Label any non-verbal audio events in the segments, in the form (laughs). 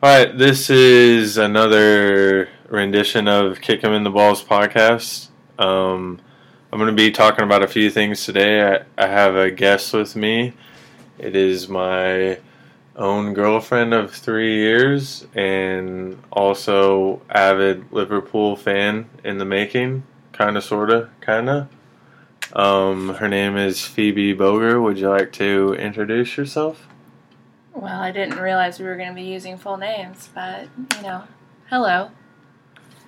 All right, this is another rendition of Kick 'em in the Balls podcast. Um, I'm going to be talking about a few things today. I, I have a guest with me. It is my own girlfriend of three years and also avid Liverpool fan in the making, kind of, sort of, kind of. Um, her name is Phoebe Boger. Would you like to introduce yourself? Well, I didn't realize we were going to be using full names, but, you know, hello.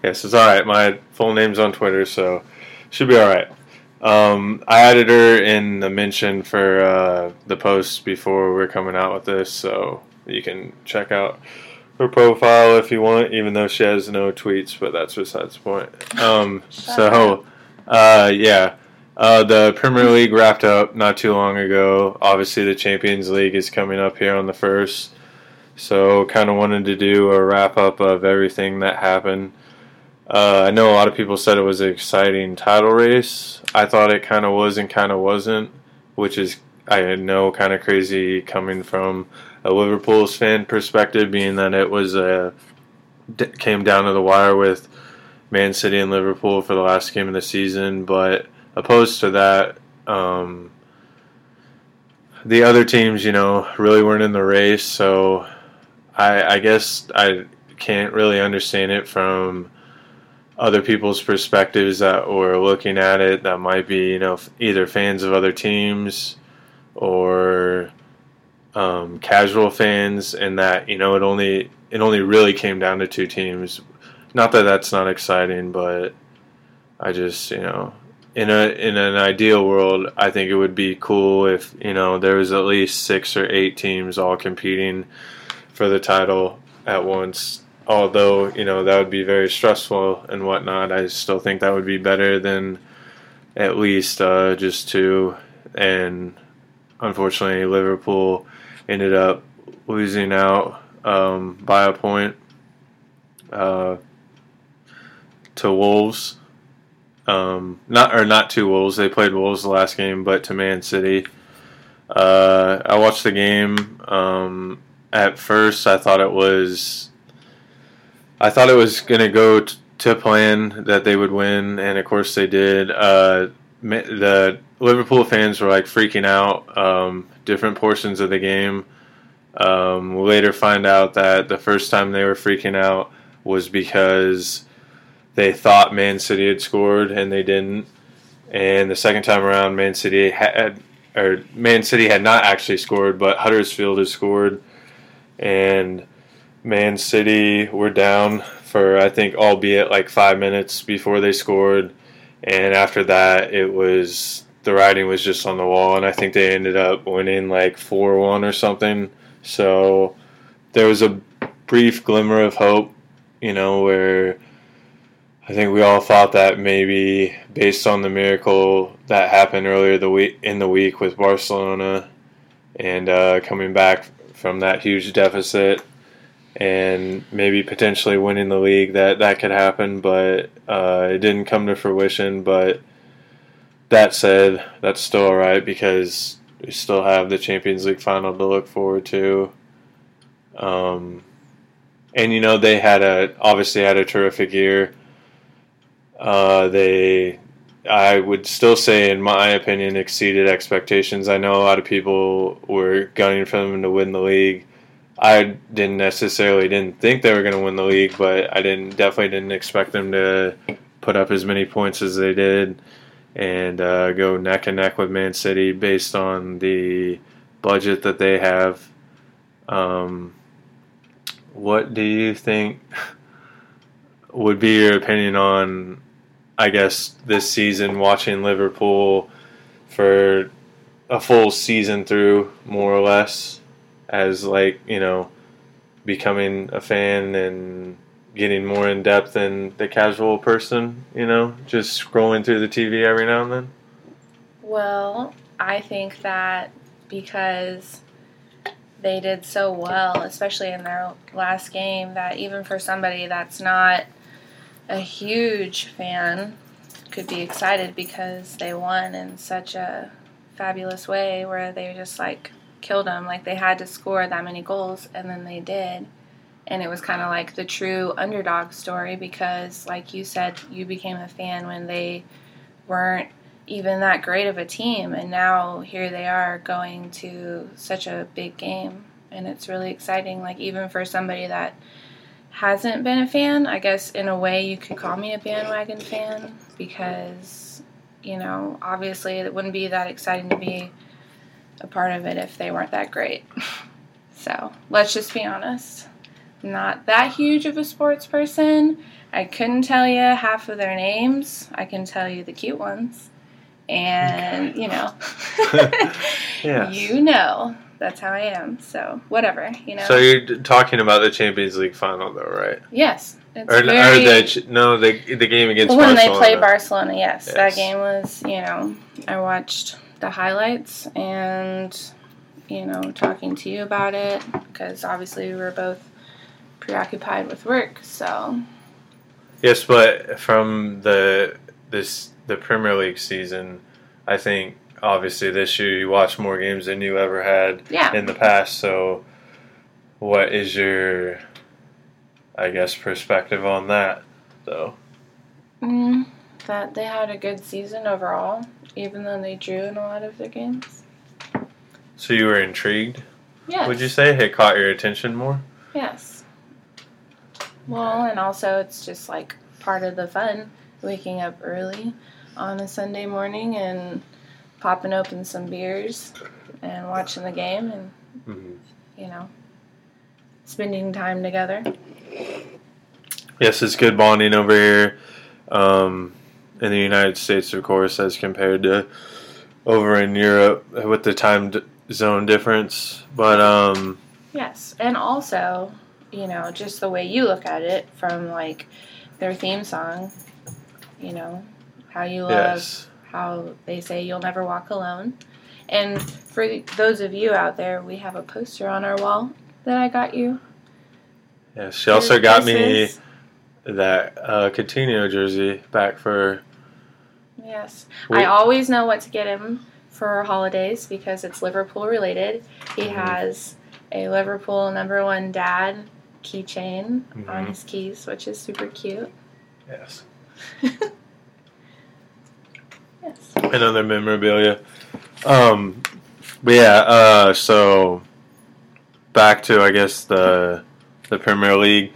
Yes, it's all right. My full name's on Twitter, so should be all right. Um, I added her in the mention for uh, the post before we're coming out with this, so you can check out her profile if you want, even though she has no tweets, but that's besides the point. Um, so, uh, yeah. Uh, the Premier League wrapped up not too long ago. Obviously, the Champions League is coming up here on the first. So, kind of wanted to do a wrap up of everything that happened. Uh, I know a lot of people said it was an exciting title race. I thought it kind of was and kind of wasn't, which is, I know, kind of crazy coming from a Liverpool's fan perspective, being that it was a came down to the wire with Man City and Liverpool for the last game of the season, but opposed to that, um, the other teams, you know, really weren't in the race. So I, I guess I can't really understand it from other people's perspectives that were looking at it that might be, you know, either fans of other teams or um, casual fans, and that you know it only it only really came down to two teams. Not that that's not exciting, but I just you know in a in an ideal world, I think it would be cool if you know there was at least six or eight teams all competing for the title at once. Although you know that would be very stressful and whatnot, I still think that would be better than at least uh, just two. And unfortunately, Liverpool ended up losing out um, by a point uh, to Wolves um, not or not to Wolves. They played Wolves the last game, but to Man City. Uh, I watched the game. Um, at first, I thought it was. I thought it was to go t- to plan that they would win, and of course they did. Uh, the Liverpool fans were like freaking out. Um, different portions of the game. Um, we'll later find out that the first time they were freaking out was because they thought Man City had scored and they didn't. And the second time around, Man City had or Man City had not actually scored, but Huddersfield had scored, and Man City were down for I think albeit like five minutes before they scored, and after that it was the writing was just on the wall, and I think they ended up winning like four one or something. So there was a brief glimmer of hope, you know, where I think we all thought that maybe based on the miracle that happened earlier the week in the week with Barcelona and uh, coming back from that huge deficit and maybe potentially winning the league that that could happen, but uh, it didn't come to fruition. But that said, that's still alright because we still have the Champions League final to look forward to. Um, and you know they had a obviously had a terrific year. Uh, they, I would still say, in my opinion, exceeded expectations. I know a lot of people were gunning for them to win the league. I didn't necessarily didn't think they were going to win the league, but I didn't definitely didn't expect them to put up as many points as they did and uh, go neck and neck with Man City based on the budget that they have. Um, what do you think (laughs) would be your opinion on I guess this season watching Liverpool for a full season through, more or less, as like you know, becoming a fan and getting more in depth than the casual person. You know, just scrolling through the TV every now and then. Well, I think that because they did so well, especially in their last game, that even for somebody that's not a huge fan could be excited because they won in such a fabulous way where they just like killed them like they had to score that many goals and then they did and it was kind of like the true underdog story because, like you said, you became a fan when they weren't even that great of a team, and now here they are going to such a big game, and it's really exciting. Like even for somebody that hasn't been a fan, I guess in a way you could call me a bandwagon fan because you know obviously it wouldn't be that exciting to be a part of it if they weren't that great. (laughs) so let's just be honest. Not that huge of a sports person. I couldn't tell you half of their names. I can tell you the cute ones. And, you know, (laughs) (laughs) Yes. you know, that's how I am. So, whatever, you know. So you're talking about the Champions League final, though, right? yes. It's Or, very, or the no, the the game against Barcelona. when they play Barcelona, yes, Yes. That game was, you know, I watched the highlights and, you know, talking to you about it because obviously we were both preoccupied with work. So, Yes, but from the this the Premier League season, I think obviously this year you watched more games than you ever had yeah. in the past. So, what is your, I guess, perspective on that, though? Mm, that they had a good season overall, even though they drew in a lot of their games. So you were intrigued? Yes. Would you say it caught your attention more? Yes. Well, and also it's just like part of the fun, waking up early on a Sunday morning and popping open some beers and watching the game and, Mm-hmm. you know, spending time together. Yes, it's good bonding over here um, in the United States, of course, as compared to over in Europe with the time d- zone difference. But um, Yes, and also, you know, just the way you look at it from like their theme song, you know, how you love yes, how they say you'll never walk alone. And for those of you out there, we have a poster on our wall that I got you. yes, she also got me that uh, Coutinho jersey back for. Yes. We- I always know what to get him for holidays because it's Liverpool related. He Mhm. has a Liverpool number one dad keychain on Mhm. his keys, which is super cute. Yes, (laughs) Yes. and other memorabilia. Um, but yeah, uh, so back to I guess the the Premier League.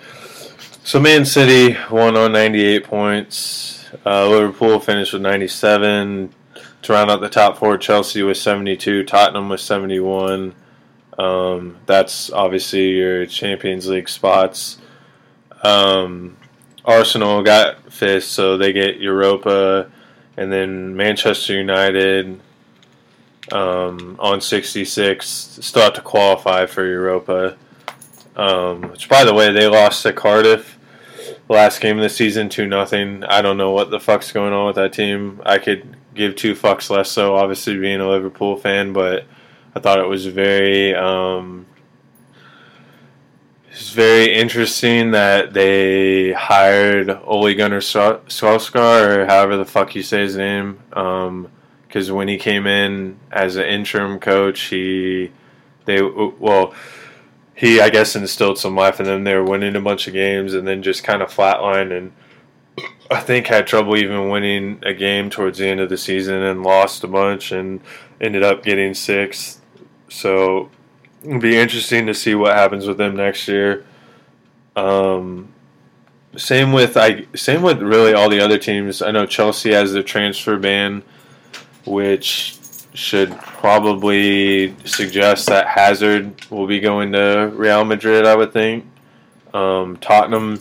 So Man City won on 98 points. Uh, Liverpool finished with 97. To round out the top four, Chelsea was 72. Tottenham was 71. Um, that's obviously your Champions League spots. Um, Arsenal got fifth, so they get Europa, and then Manchester United um, on 66 still have to qualify for Europa. Um, which, by the way, they lost to Cardiff last game of the season, 2 nothing. I don't know what the fuck's going on with that team. I could give two fucks less, so obviously being a Liverpool fan, but I thought it was very. Um, it's very interesting that they hired Ole Gunnar Sol- Solskjaer, or however the fuck you say his name. Um, because when he came in as an interim coach, he they well he I guess instilled some life in them. They were winning a bunch of games and then just kind of flatlined and I think had trouble even winning a game towards the end of the season and lost a bunch and ended up getting sixth. So it'll be interesting to see what happens with them next year. Um, same with I same with really all the other teams. I know Chelsea has the transfer ban, which should probably suggest that Hazard will be going to Real Madrid. I would think. Um, Tottenham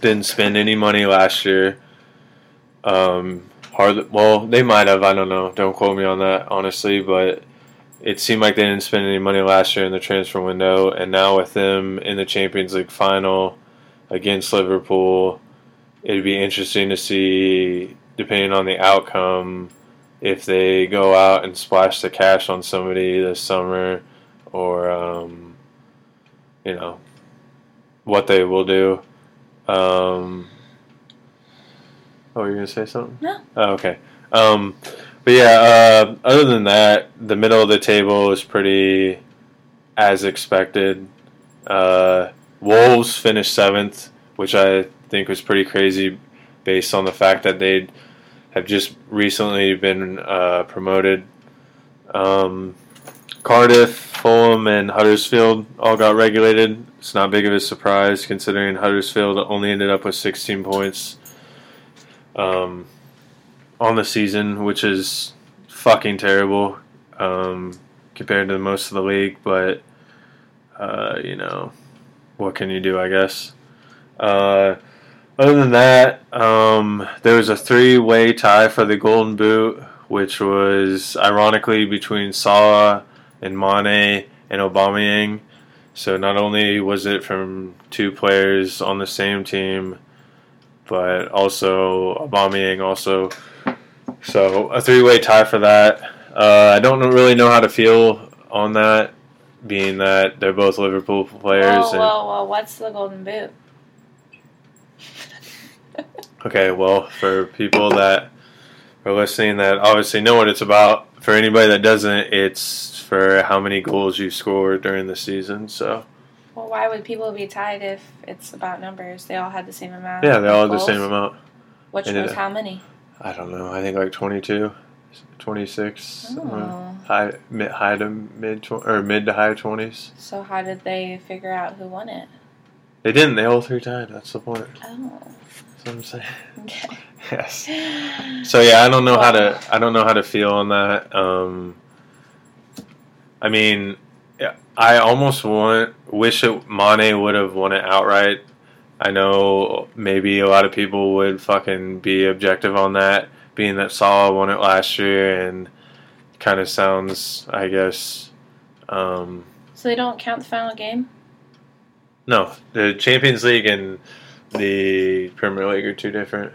didn't spend any money last year. Um, hardly. Well, they might have. I don't know. Don't quote me on that, honestly. But it seemed like they didn't spend any money last year in the transfer window, and now with them in the Champions League final against Liverpool, it'd be interesting to see, depending on the outcome, if they go out and splash the cash on somebody this summer, or um, you know, what they will do. Um, oh, you're gonna say something? No. Oh, okay. Um, but yeah, uh, other than that, the middle of the table is pretty as expected. Uh, Wolves finished seventh, which I think was pretty crazy based on the fact that they have just recently been uh, promoted. Um, Cardiff, Fulham, and Huddersfield all got regulated. It's not big of a surprise considering Huddersfield only ended up with 16 points um, on the season, which is fucking terrible um, compared to most of the league. But uh, you know, what can you do? I guess. Uh, other than that, um, there was a three-way tie for the Golden Boot, which was ironically between Salah and Mane and Aubameyang. So not only was it from two players on the same team, but also Aubameyang also. So a three-way tie for that. Uh, I don't really know how to feel on that, being that they're both Liverpool players. Whoa, whoa, whoa! What's the Golden Boot? (laughs) Okay, well, for people that are listening that obviously know what it's about, for anybody that doesn't, it's for how many goals you scored during the season. So. Well, why would people be tied if it's about numbers? They all had the same amount. Yeah, they all had goals. the same amount. Which And was it- how many? I don't know. I think like 22, 26, uh, Oh. high, mid, high to mid tw- or mid to high 20s. So how did they figure out who won it? They didn't. They all three tied. That's the point. Oh, That's what I'm saying. okay. (laughs) Yes. So yeah, I don't know how to I don't know how to feel on that. Um, I mean, I almost want wish it Mane would have won it outright. I know maybe a lot of people would fucking be objective on that, being that Salah won it last year, and kind of sounds, I guess. Um, So they don't count the final game. no, the Champions League and the Premier League are two different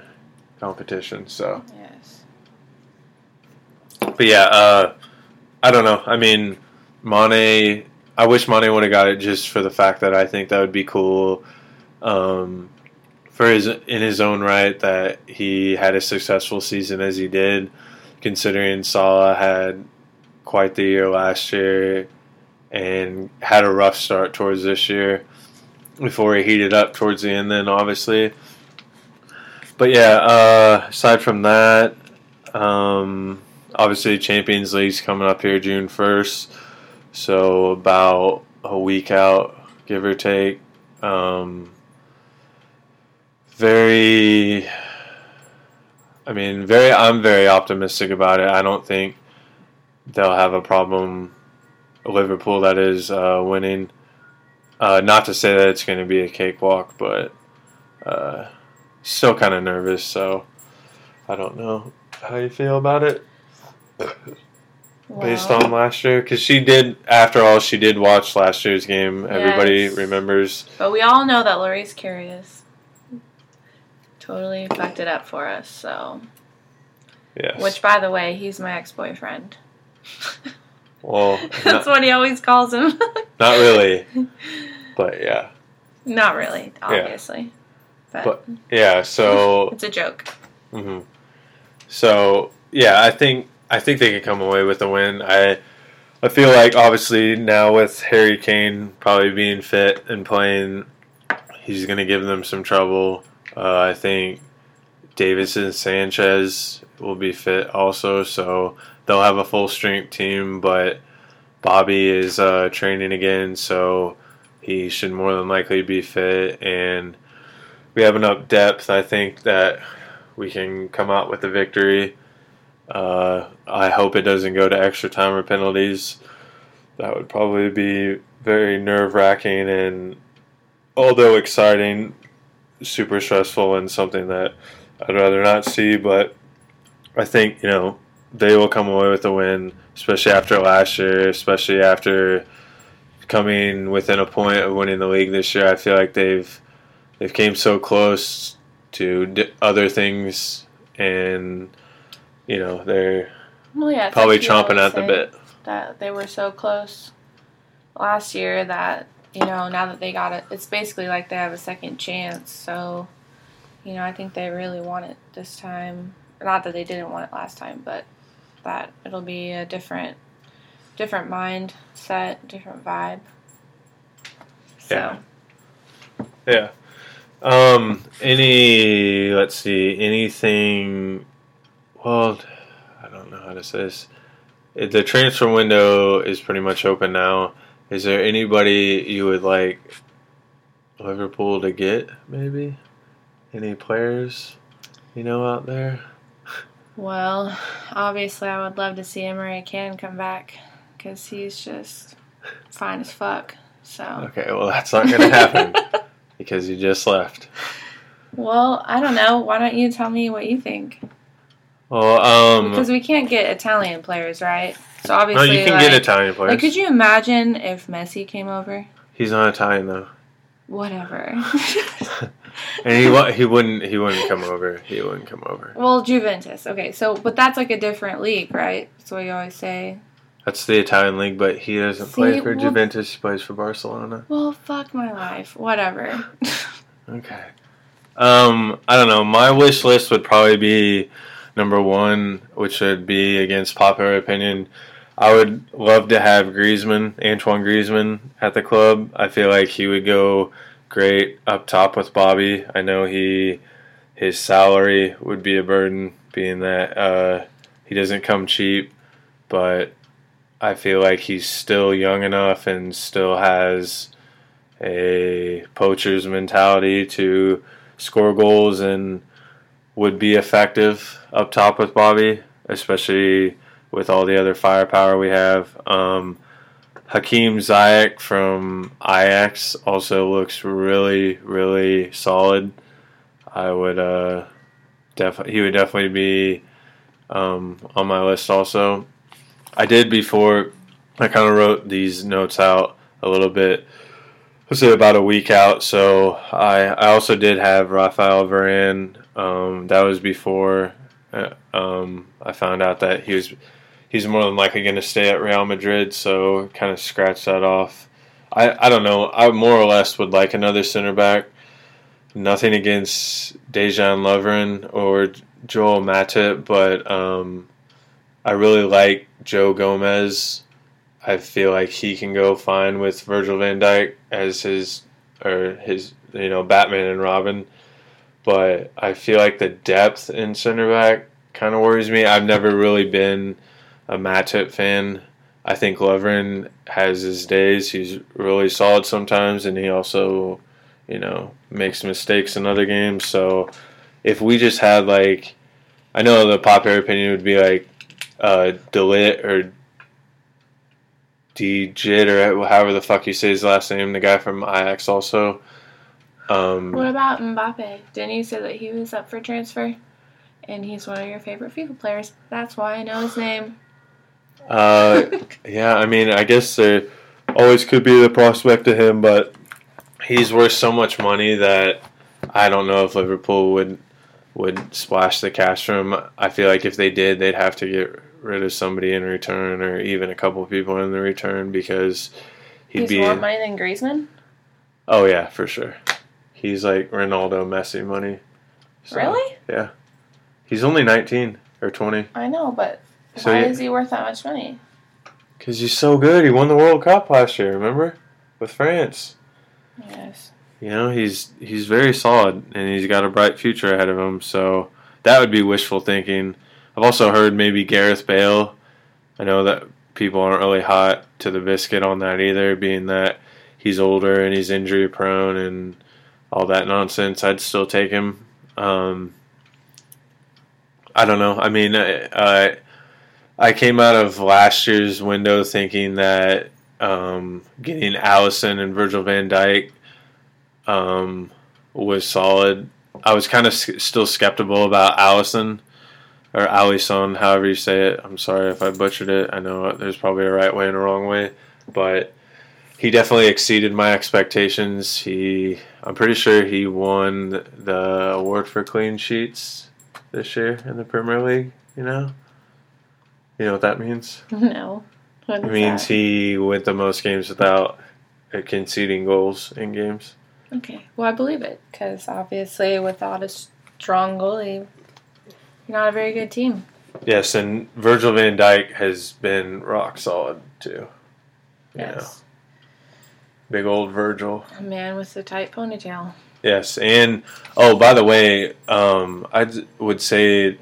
competitions. So. Yes. But yeah, uh, I don't know. I mean, Mane. I wish Mane would have got it just for the fact that I think that would be cool. Um, for his in his own right that he had a successful season as he did, considering Salah had quite the year last year and had a rough start towards this year before he heated up towards the end. Then obviously, but yeah. Uh, aside from that, um, obviously Champions League's coming up here June first, so about a week out, give or take. Um, very, I mean, very. I'm very optimistic about it. I don't think they'll have a problem. Liverpool, that is, uh, winning. Uh, not to say that it's going to be a cakewalk, but uh, still kind of nervous. So I don't know how you feel about it based on last year because she did after all she did watch last year's game everybody remembers But we all know that Loris Karius. Totally fucked it up for us. So, yes which, by the way, he's my ex-boyfriend. (laughs) well (laughs) That's not, what he always calls him. (laughs) not really but yeah Not really, obviously. But, But- yeah so it's a joke. hmm so yeah i think i think they can come away with a win i i feel like obviously now with harry kane probably being fit and playing he's going to give them some trouble uh, i think davis and sanchez will be fit also so they'll have a full strength team but bobby is uh, training again so he should more than likely be fit and we have enough depth i think that we can come out with a victory. Uh, I hope it doesn't go to extra time or penalties. That would probably be very nerve wracking and, although exciting, super stressful and something that I'd rather not see. But I think, you know, they will come away with a win, especially after last year, especially after coming within a point of winning the league this year. I feel like they've they've came so close to d- other things, and you know they're Well, yeah, probably chomping at the bit. That they were so close last year that you know now that they got it, it's basically like they have a second chance. So, you know, I think they really want it this time. Not that they didn't want it last time, but that it'll be a different, different mindset, different vibe. So, Yeah. Yeah. Um. Any? Let's see. Anything? Well, I don't know how to say this. The transfer window is pretty much open now. Is there anybody you would like Liverpool to get? Maybe any players you know out there? Well, obviously, I would love to see Emre Can come back because he's just fine as fuck. So. Okay. Well, that's not gonna happen (laughs) because you just left. Well, I don't know. Why don't you tell me what you think? Well, um. Because we can't get Italian players, right? So No, obviously, you can like, get Italian players. like, could you imagine if Messi came over? He's not Italian though. Whatever. (laughs) (laughs) And he he wouldn't he wouldn't come over. He wouldn't come over. well, Juventus. Okay, so but that's like a different league, right? That's what you always say. That's the Italian league, but he doesn't play for well- Juventus. He plays for Barcelona. Well, fuck my life. Whatever. (laughs) Okay. Um, I don't know. My wish list would probably be number one, which would be against popular opinion. I would love to have Griezmann, Antoine Griezmann, at the club. I feel like he would go great up top with Bobby. I know he his salary would be a burden, being that uh, he doesn't come cheap, but I feel like he's still young enough and still has a poacher's mentality to score goals and would be effective up top with Bobby, especially with all the other firepower we have. Um, Hakim Ziyech from Ajax also looks really, really solid. I would uh, def- he would definitely be um, on my list also. I did before I kind of wrote these notes out a little bit. Was it about a week out? So I I also did have Raphael Varane. Um, that was before uh, um, I found out that he was he's more than likely going to stay at Real Madrid. So kind of scratch that off. I I don't know. I more or less would like another center back. Nothing against Dejan Lovren or Joel Matip, but um, I really like Joe Gomez. I feel like he can go fine with Virgil van Dijk as his or his you know Batman and Robin, but I feel like the depth in center back kind of worries me. I've never really been a Matip fan. I think Lovren has his days. He's really solid sometimes, and he also you know makes mistakes in other games. So if we just had like, I know the popular opinion would be like uh, Delit or Djit or however the fuck you say his last name, the guy from Ajax also. Um, what about Mbappe? Didn't you say that he was up for transfer? And he's one of your favorite FIFA players. That's why I know his name. Uh, yeah, I mean, I guess there always could be the prospect of him, but he's worth so much money that I don't know if Liverpool would would splash the cash for him. I feel like if they did, they'd have to get rid of somebody in return, or even a couple of people in the return, because he'd he's be. more money than Griezmann. Oh yeah, for sure. He's like Ronaldo, Messi money. So, Really? Yeah. He's only 19 or 20 I know, but So why you- is he worth that much money? because he's so good. He won the World Cup last year. Remember, with France. Yes. You know, he's he's very solid and he's got a bright future ahead of him. So that would be wishful thinking. I've also heard maybe Gareth Bale. I know that people aren't really hot to the biscuit on that either, being that he's older and he's injury prone and all that nonsense. I'd still take him. Um, I don't know. I mean, I, I I came out of last year's window thinking that um, getting Alisson and Virgil van Dijk um, was solid. I was kind of s- still skeptical about Alisson or Alisson, however you say it. I'm sorry if I butchered it. I know there's probably a right way and a wrong way, but he definitely exceeded my expectations. He, I'm pretty sure he won the award for clean sheets this year in the Premier League. You know, you know what that means. (laughs) No. What It means that? he went the most games without uh, conceding goals in games. Okay. Well, I believe it because obviously, without a strong goalie, you're not a very good team. Yes, and Virgil van Dijk has been rock solid too. Yes. Big old Virgil. A man with the tight ponytail. Yes, and oh, by the way, um, I would say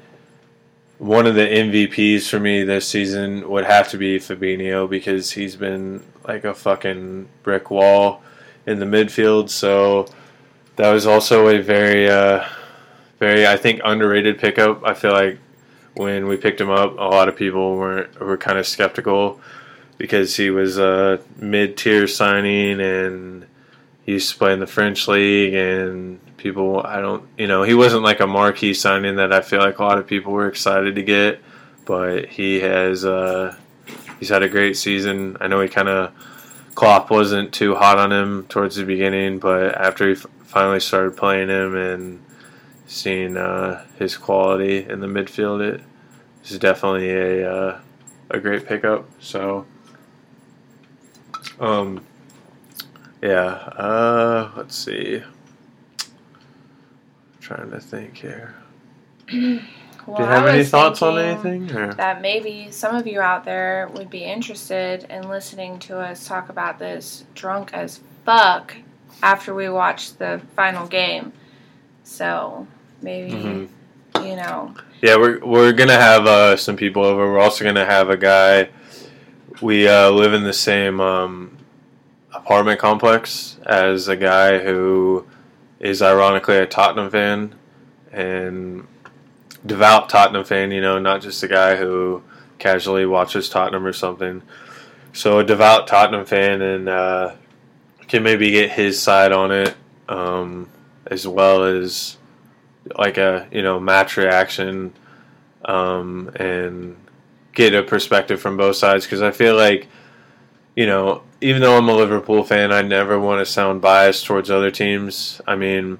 one of the MVPs for me this season would have to be Fabinho because he's been like a fucking brick wall in the midfield. So that was also a very, uh, very I think underrated pickup. I feel like when we picked him up, a lot of people were were kind of skeptical because he was a mid tier signing and he used to play in the French league and people I don't you know he wasn't like a marquee signing that I feel like a lot of people were excited to get but he has uh, he's had a great season. I know he kind of Klopp wasn't too hot on him towards the beginning but after he f- finally started playing him and seeing uh, his quality in the midfield it is definitely a uh, a great pickup. So um yeah. Uh, let's see. trying to think here. well, (clears throat) Do you have any thoughts on anything? Or? That maybe some of you out there would be interested in listening to us talk about this drunk as fuck after we watch the final game. So maybe Mhm. you know Yeah, we're we're gonna have uh, some people over. We're also gonna have a guy. We uh, live in the same um, apartment complex as a guy who is ironically a Tottenham fan and devout Tottenham fan. You know, not just a guy who casually watches Tottenham or something. So a devout Tottenham fan and uh, can maybe get his side on it um, as well as like a you know match reaction um, and get a perspective from both sides because I feel like you know even though I'm a Liverpool fan, I never want to sound biased towards other teams. I mean,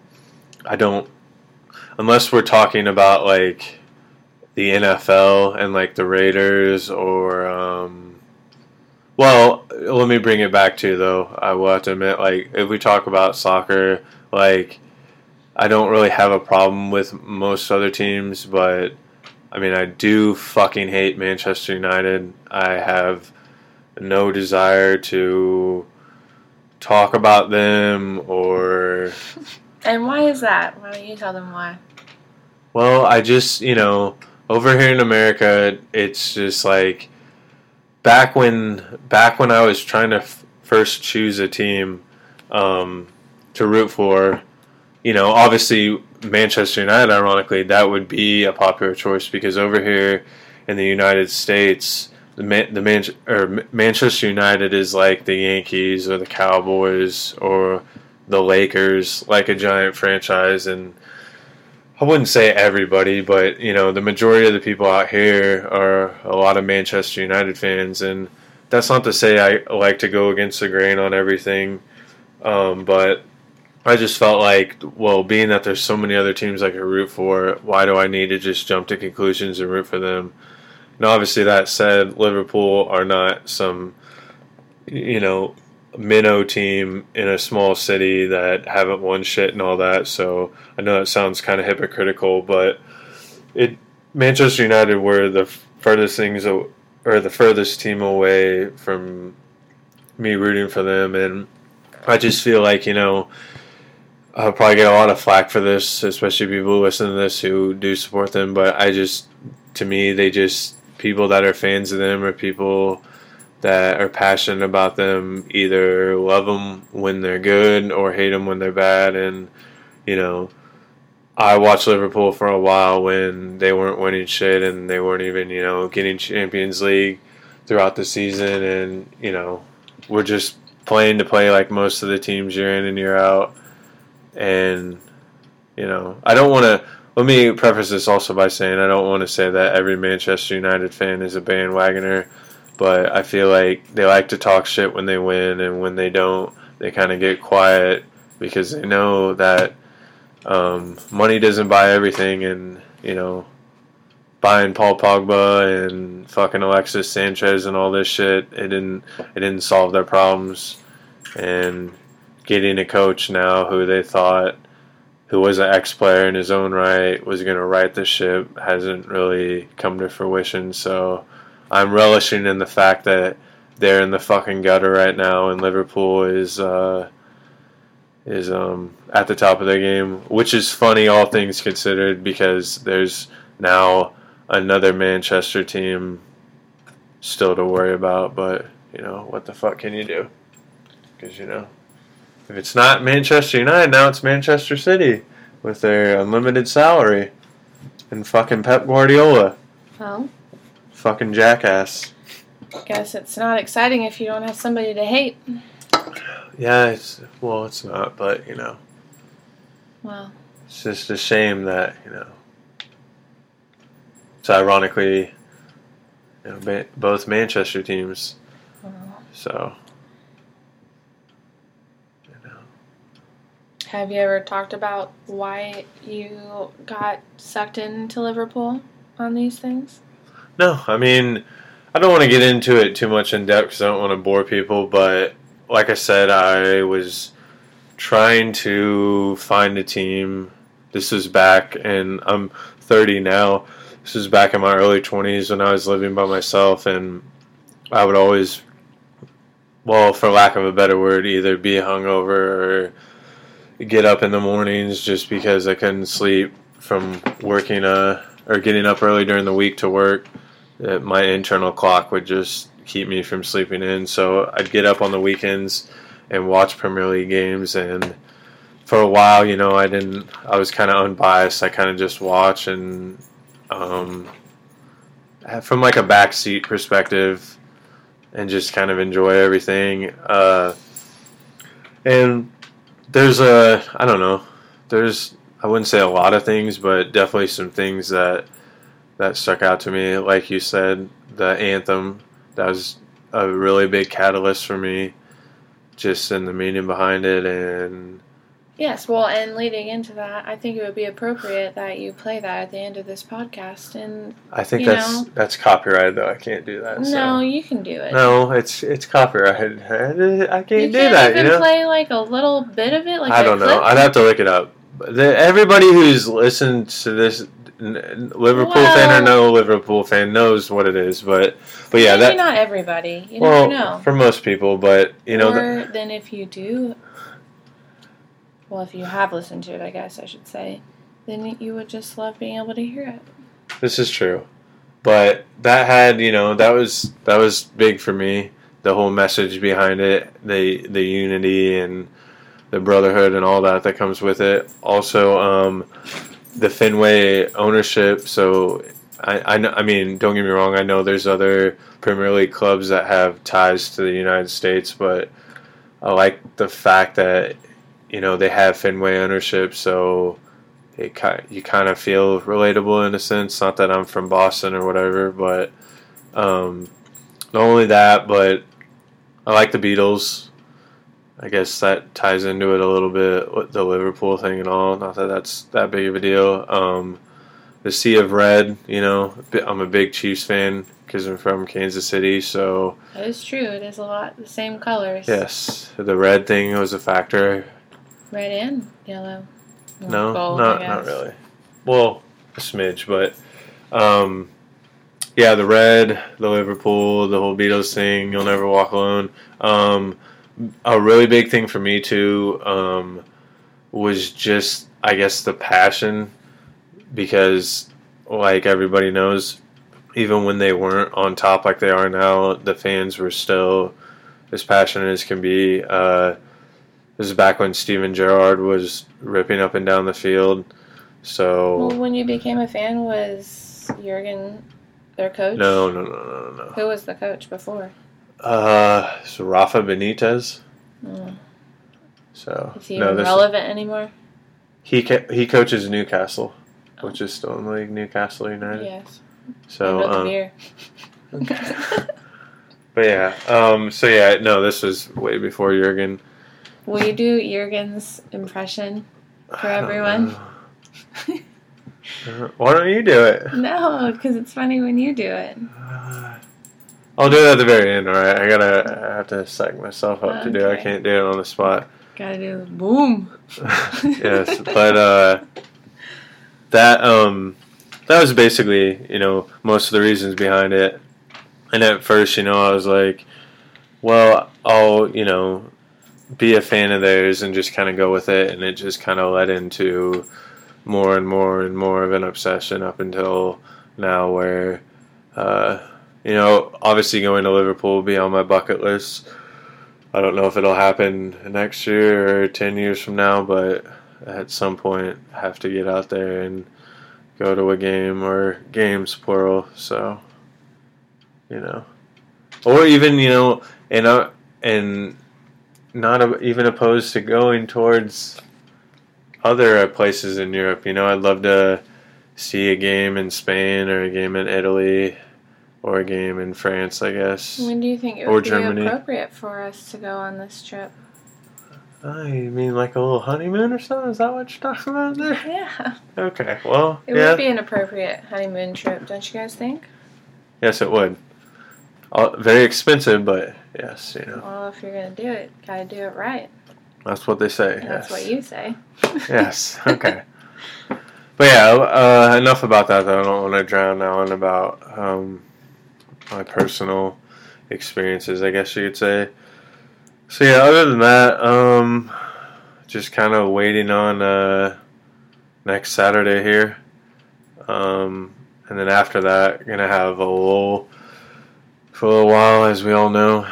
I don't unless we're talking about like the NFL and like the Raiders or um, well, let me bring it back to though. I will have to admit, like if we talk about soccer, like I don't really have a problem with most other teams, but I mean, I do fucking hate Manchester United. I have no desire to talk about them or (laughs) and why is that? Why don't you tell them why? well, I just, you know, over here in America, it's just like back when back when I was trying to f- first choose a team um, to root for, you know, obviously Manchester United, ironically, that would be a popular choice because over here in the United States, the Man- the Man- or Manchester United is like the Yankees or the Cowboys or the Lakers, like a giant franchise, and I wouldn't say everybody, but you know, the majority of the people out here are a lot of Manchester United fans, and that's not to say I like to go against the grain on everything, um, but I just felt like, well, being that there's so many other teams I could root for, why do I need to just jump to conclusions and root for them? And obviously, that said, Liverpool are not some, you know, minnow team in a small city that haven't won shit and all that. So I know that sounds kind of hypocritical, but it Manchester United were the furthest things or the furthest team away from me rooting for them, and I just feel like you know. I'll probably get a lot of flack for this, especially people listening to this who do support them. But I just, to me, they just people that are fans of them or people that are passionate about them either love them when they're good or hate them when they're bad. And you know, I watched Liverpool for a while when they weren't winning shit and they weren't even you know getting Champions League throughout the season, and you know, we're just playing to play like most of the teams year in and year out. And you know, I don't want to. Let me preface this also by saying I don't want to say that every Manchester United fan is a bandwagoner, but I feel like they like to talk shit when they win, and when they don't, they kind of get quiet because they know that um, money doesn't buy everything, and you know, buying Paul Pogba and fucking Alexis Sanchez and all this shit, it didn't it didn't solve their problems, and getting a coach now who they thought who was an ex player in his own right was going to right the ship hasn't really come to fruition. So I'm relishing in the fact that they're in the fucking gutter right now, and Liverpool is uh, is um, at the top of their game, which is funny, all things considered, because there's now another Manchester team still to worry about. But you know, what the fuck can you do? Because you know, if it's not Manchester United, now it's Manchester City with their unlimited salary and fucking Pep Guardiola, Well, fucking jackass. guess it's not exciting if you don't have somebody to hate. Yeah, it's well, it's not, but you know, Well, it's just a shame that you know. It's ironically, you know, both Manchester teams. So, you know, have you ever talked about why you got sucked into Liverpool on these things? no, I mean, I don't want to get into it too much in depth because I don't want to bore people. But like I said, I was trying to find a team. This was back, and I'm 30 now. This was back in my early 20s when I was living by myself, and I would always, well, for lack of a better word, either be hungover or get up in the mornings just because I couldn't sleep from working uh, or getting up early during the week to work. My internal clock would just keep me from sleeping in. So I'd get up on the weekends and watch Premier League games. And for a while, you know, I didn't, I was kind of unbiased. I kind of just watch and, um, from like a backseat perspective and just kind of enjoy everything. Uh, and there's a, I don't know, there's, I wouldn't say a lot of things, but definitely some things that, that stuck out to me. Like you said, the anthem, that was a really big catalyst for me, just in the meaning behind it. And Yes, well, and leading into that, I think it would be appropriate that you play that at the end of this podcast. And I think that's know? that's copyrighted though. I can't do that. no, so. you can do it. no, it's it's copyrighted. I can't you do can't that. even You know. play like a little bit of it. Like I don't know. I'd have to look it up. The, everybody who's listened to this, Liverpool fan or no Liverpool fan, knows what it is. But but yeah, Maybe that not everybody. You well know. for most people. But you know, or the, then if you do, well, if you have listened to it, I guess I should say, then you would just love being able to hear it. this is true. But that had you know that was that was big for me. The whole message behind it, the the unity and the brotherhood and all that that comes with it. Also, um, the Fenway ownership. So I, I, I mean, don't get me wrong. I know there's other Premier League clubs that have ties to the United States, but I like the fact that you know they have Fenway ownership. So it ki- you kind of feel relatable in a sense. Not that I'm from Boston or whatever, but um, not only that, but I like the Beatles. I guess that ties into it a little bit with the Liverpool thing and all. Not that that's that big of a deal. Um, the Sea of Red, you know, I'm a big Chiefs fan because I'm from Kansas City. So That is true. It is a lot the same colors. yes, the red thing was a factor. Red and yellow. Well, No, gold, not not really. Well, a smidge, but um, yeah, the red, the Liverpool, the whole Beatles thing. You'll never walk alone. Um, a really big thing for me too um, was just, I guess, the passion because, like everybody knows, even when they weren't on top like they are now, the fans were still as passionate as can be. Uh, this is back when Steven Gerrard was ripping up and down the field. So Well, when you became a fan, was Jurgen their coach? no, no, no, no, no. Who was the coach before? Uh, so Rafa Benitez. Mm. So Is he no, relevant anymore? he ca- he coaches Newcastle, which is still in the league. Newcastle United. Yes. So um, beer. (laughs) but yeah, um, so yeah, no, this was way before Jurgen. Will you do Jurgen's impression? For everyone? Uh, Why don't you do it? No, because it's funny when you do it. Uh, I'll do it at the very end. All right, I gotta I have to psych myself up to do. it. I can't do it on the spot. Gotta do the boom. (laughs) yes, but uh, that um, that was basically you know most of the reasons behind it. And at first, you know, I was like, well, I'll you know be a fan of theirs and just kind of go with it, and it just kind of led into more and more and more of an obsession up until now, where uh, you know obviously going to Liverpool will be on my bucket list. I don't know if it'll happen next year or ten years from now, but at some point I have to get out there and go to a game or games plural. So you know, or even you know, and uh, and not even opposed to going towards other places in Europe. You know, I'd love to see a game in Spain or a game in Italy or a game in France, I guess. When do you think it would be Germany. appropriate for us to go on this trip? I mean like a little honeymoon or something? Is that what you're talking about there? Yeah. Okay, well, It yeah. would be an appropriate honeymoon trip, don't you guys think? yes, it would. Uh, very expensive, but yes, you know, Well, if you're gonna do it, gotta do it right. that's what they say. That's yes. what you say. (laughs) yes. Okay. But yeah, uh, enough about that. Though I don't want to drown on about um, my personal experiences. I guess you could say. So yeah, other than that, um, just kind of waiting on uh, next Saturday here, um, and then after that, gonna have a lull for a little while, as we all know.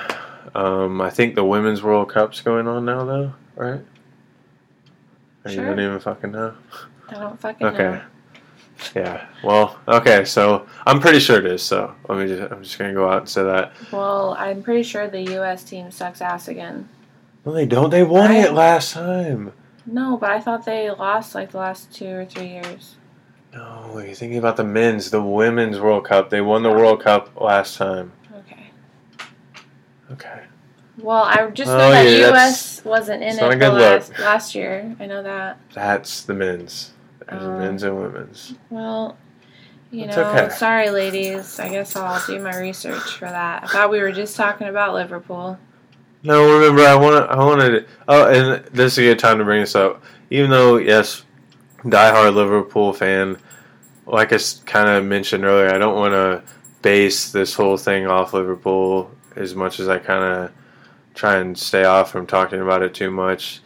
Um, I think the Women's World Cup's going on now, though, right? Or You don't even fucking know. I don't fucking Okay. know. Yeah. Well. Okay. So I'm pretty sure it is. So let me just. I'm just gonna go out and say that. Well, I'm pretty sure the U.S. team sucks ass again. No, they don't. They won I- it last time. No, but I thought they lost like the last two or three years. No, you're thinking about the men's, the women's World Cup. They won the World Cup last time. Okay. Okay. Well, I just Oh, know that yeah, U.S. wasn't in it the last, look. last year. I know that. That's the men's. There's Um, men's and women's. Well, you It's know, okay. sorry, ladies. I guess I'll do my research for that. I thought we were just talking about Liverpool. No, remember I want I wanted. Oh, and this is a good time to bring this up. Even though yes, diehard Liverpool fan, like I kind of mentioned earlier, I don't want to base this whole thing off Liverpool as much as I kind of try and stay off from talking about it too much.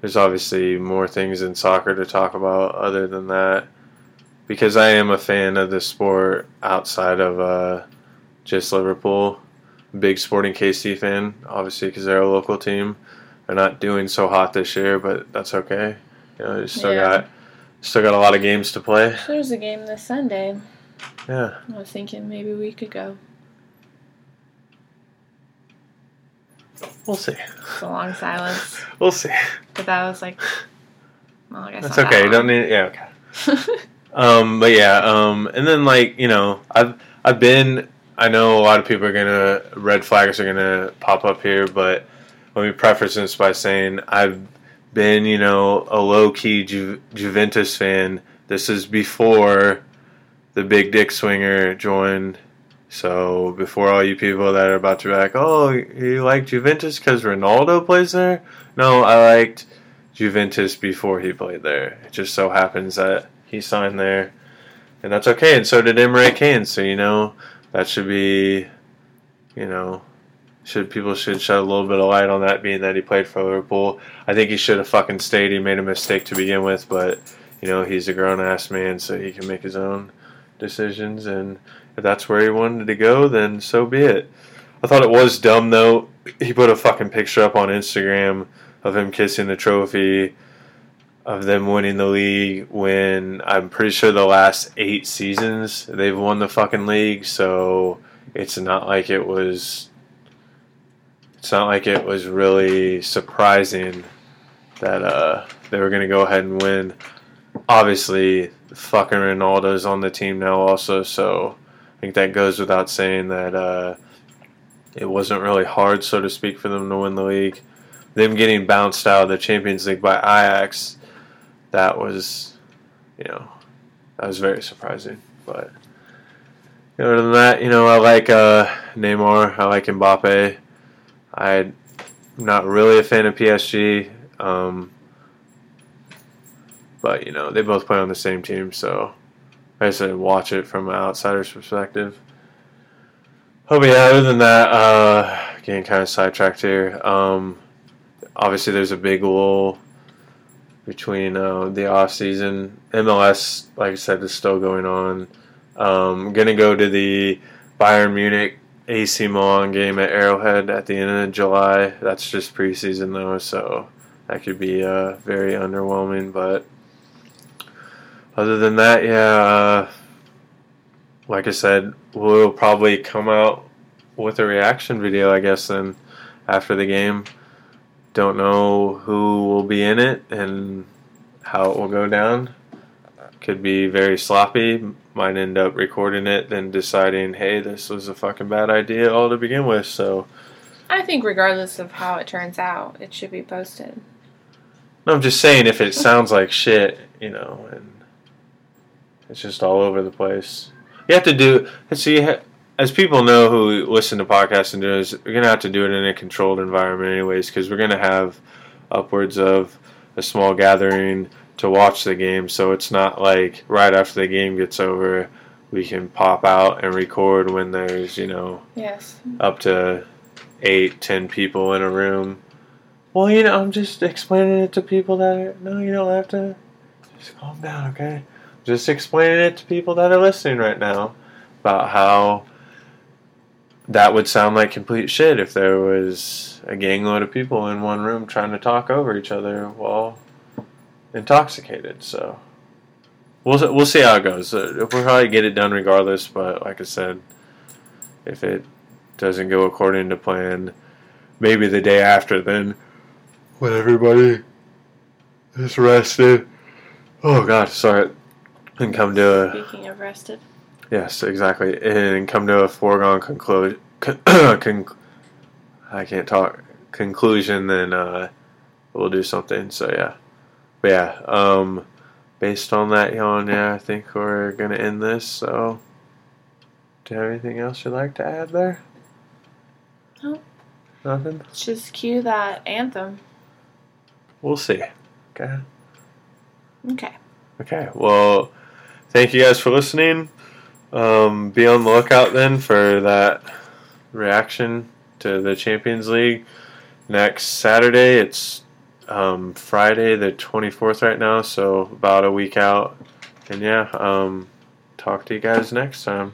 There's obviously more things in soccer to talk about other than that, because I am a fan of the sport outside of uh, just Liverpool big Sporting KC fan, obviously, because they're a local team. They're not doing so hot this year, but that's okay. You know, still Yeah. got still got a lot of games to play. There's a game this Sunday. Yeah, I was thinking maybe we could go. We'll see. It's a long silence, We'll see. but that was like, well, I guess That's not okay. that You don't need. Yeah, okay. (laughs) Um, but yeah, um, and then like you know, I've I've been. I know a lot of people are gonna red flags are gonna pop up here, but let me preface this by saying I've been you know a low key Ju- Juventus fan. This is before the big dick swinger joined. So before all you people that are about to be like, oh, you like Juventus because Ronaldo plays there? No, I liked Juventus before he played there. It just so happens that he signed there, and that's okay. And so did Emre Can. So you know that should be, you know, should people should shed a little bit of light on that, being that he played for Liverpool. I think he should have fucking stayed. He made a mistake to begin with, but you know he's a grown ass man, so he can make his own decisions. And if that's where he wanted to go, then so be it. I thought it was dumb though. He put a fucking picture up on Instagram of him kissing the trophy of them winning the league when I'm pretty sure the last eight seasons they've won the fucking league, so it's not like it was it's not like it was really surprising that uh, they were gonna go ahead and win. Obviously fucking Ronaldo's on the team now also, so I think that goes without saying that uh, it wasn't really hard, so to speak, for them to win the league them getting bounced out of the Champions League by Ajax, that was, you know, that was very surprising. But other than that, you know, I like uh, Neymar, I like Mbappe. I'm not really a fan of PSG, um, but you know, they both play on the same team, so I said watch it from an outsider's perspective. Oh, yeah, other than that, uh, getting kind of sidetracked here. Um, obviously, there's a big lull between uh, the off season. MLS, like I said, is still going on. Um, gonna go to the Bayern Munich AC Milan game at Arrowhead at the end of July. That's just preseason though, so that could be uh, very underwhelming. But other than that, yeah, uh, like I said, we'll probably come out with a reaction video, I guess, then after the game. Don't know who will be in it and how it will go down. Could be very sloppy. Might end up recording it, then deciding, hey, this was a fucking bad idea all to begin with. So I think, regardless of how it turns out, it should be posted. No, I'm just saying if it sounds like shit, you know, and it's just all over the place. You have to do. See, as people know who listen to podcasts and do this, we're gonna have to do it in a controlled environment, anyways, because we're gonna have upwards of a small gathering to watch the game. So it's not like right after the game gets over, we can pop out and record when there's you know Yes. up to eight, ten people in a room. Well, you know, I'm just explaining it to people that are. No, you don't have to. Just calm down, okay? Just explaining it to people that are listening right now about how that would sound like complete shit if there was a gangload of people in one room trying to talk over each other while intoxicated. So we'll we'll see how it goes. Uh, We'll probably get it done regardless. But like I said, if it doesn't go according to plan, maybe the day after, then when everybody is rested. Oh God, sorry. And come to a Speaking of rested. yes, exactly, and come to a foregone conclusion. (coughs) Con- I can't talk. Conclusion, then uh, we'll do something. So yeah, but yeah. Um, based on that, Jan, yeah, I think we're gonna end this. So, do you have anything else you'd like to add there? No. Nothing. Just cue that anthem. We'll see. Okay. Okay. Okay. Well, thank you guys for listening. Um, be on the lookout then for that reaction to the Champions League next Saturday. It's um, Friday the 24th right now, so about a week out. And yeah, um, talk to you guys next time.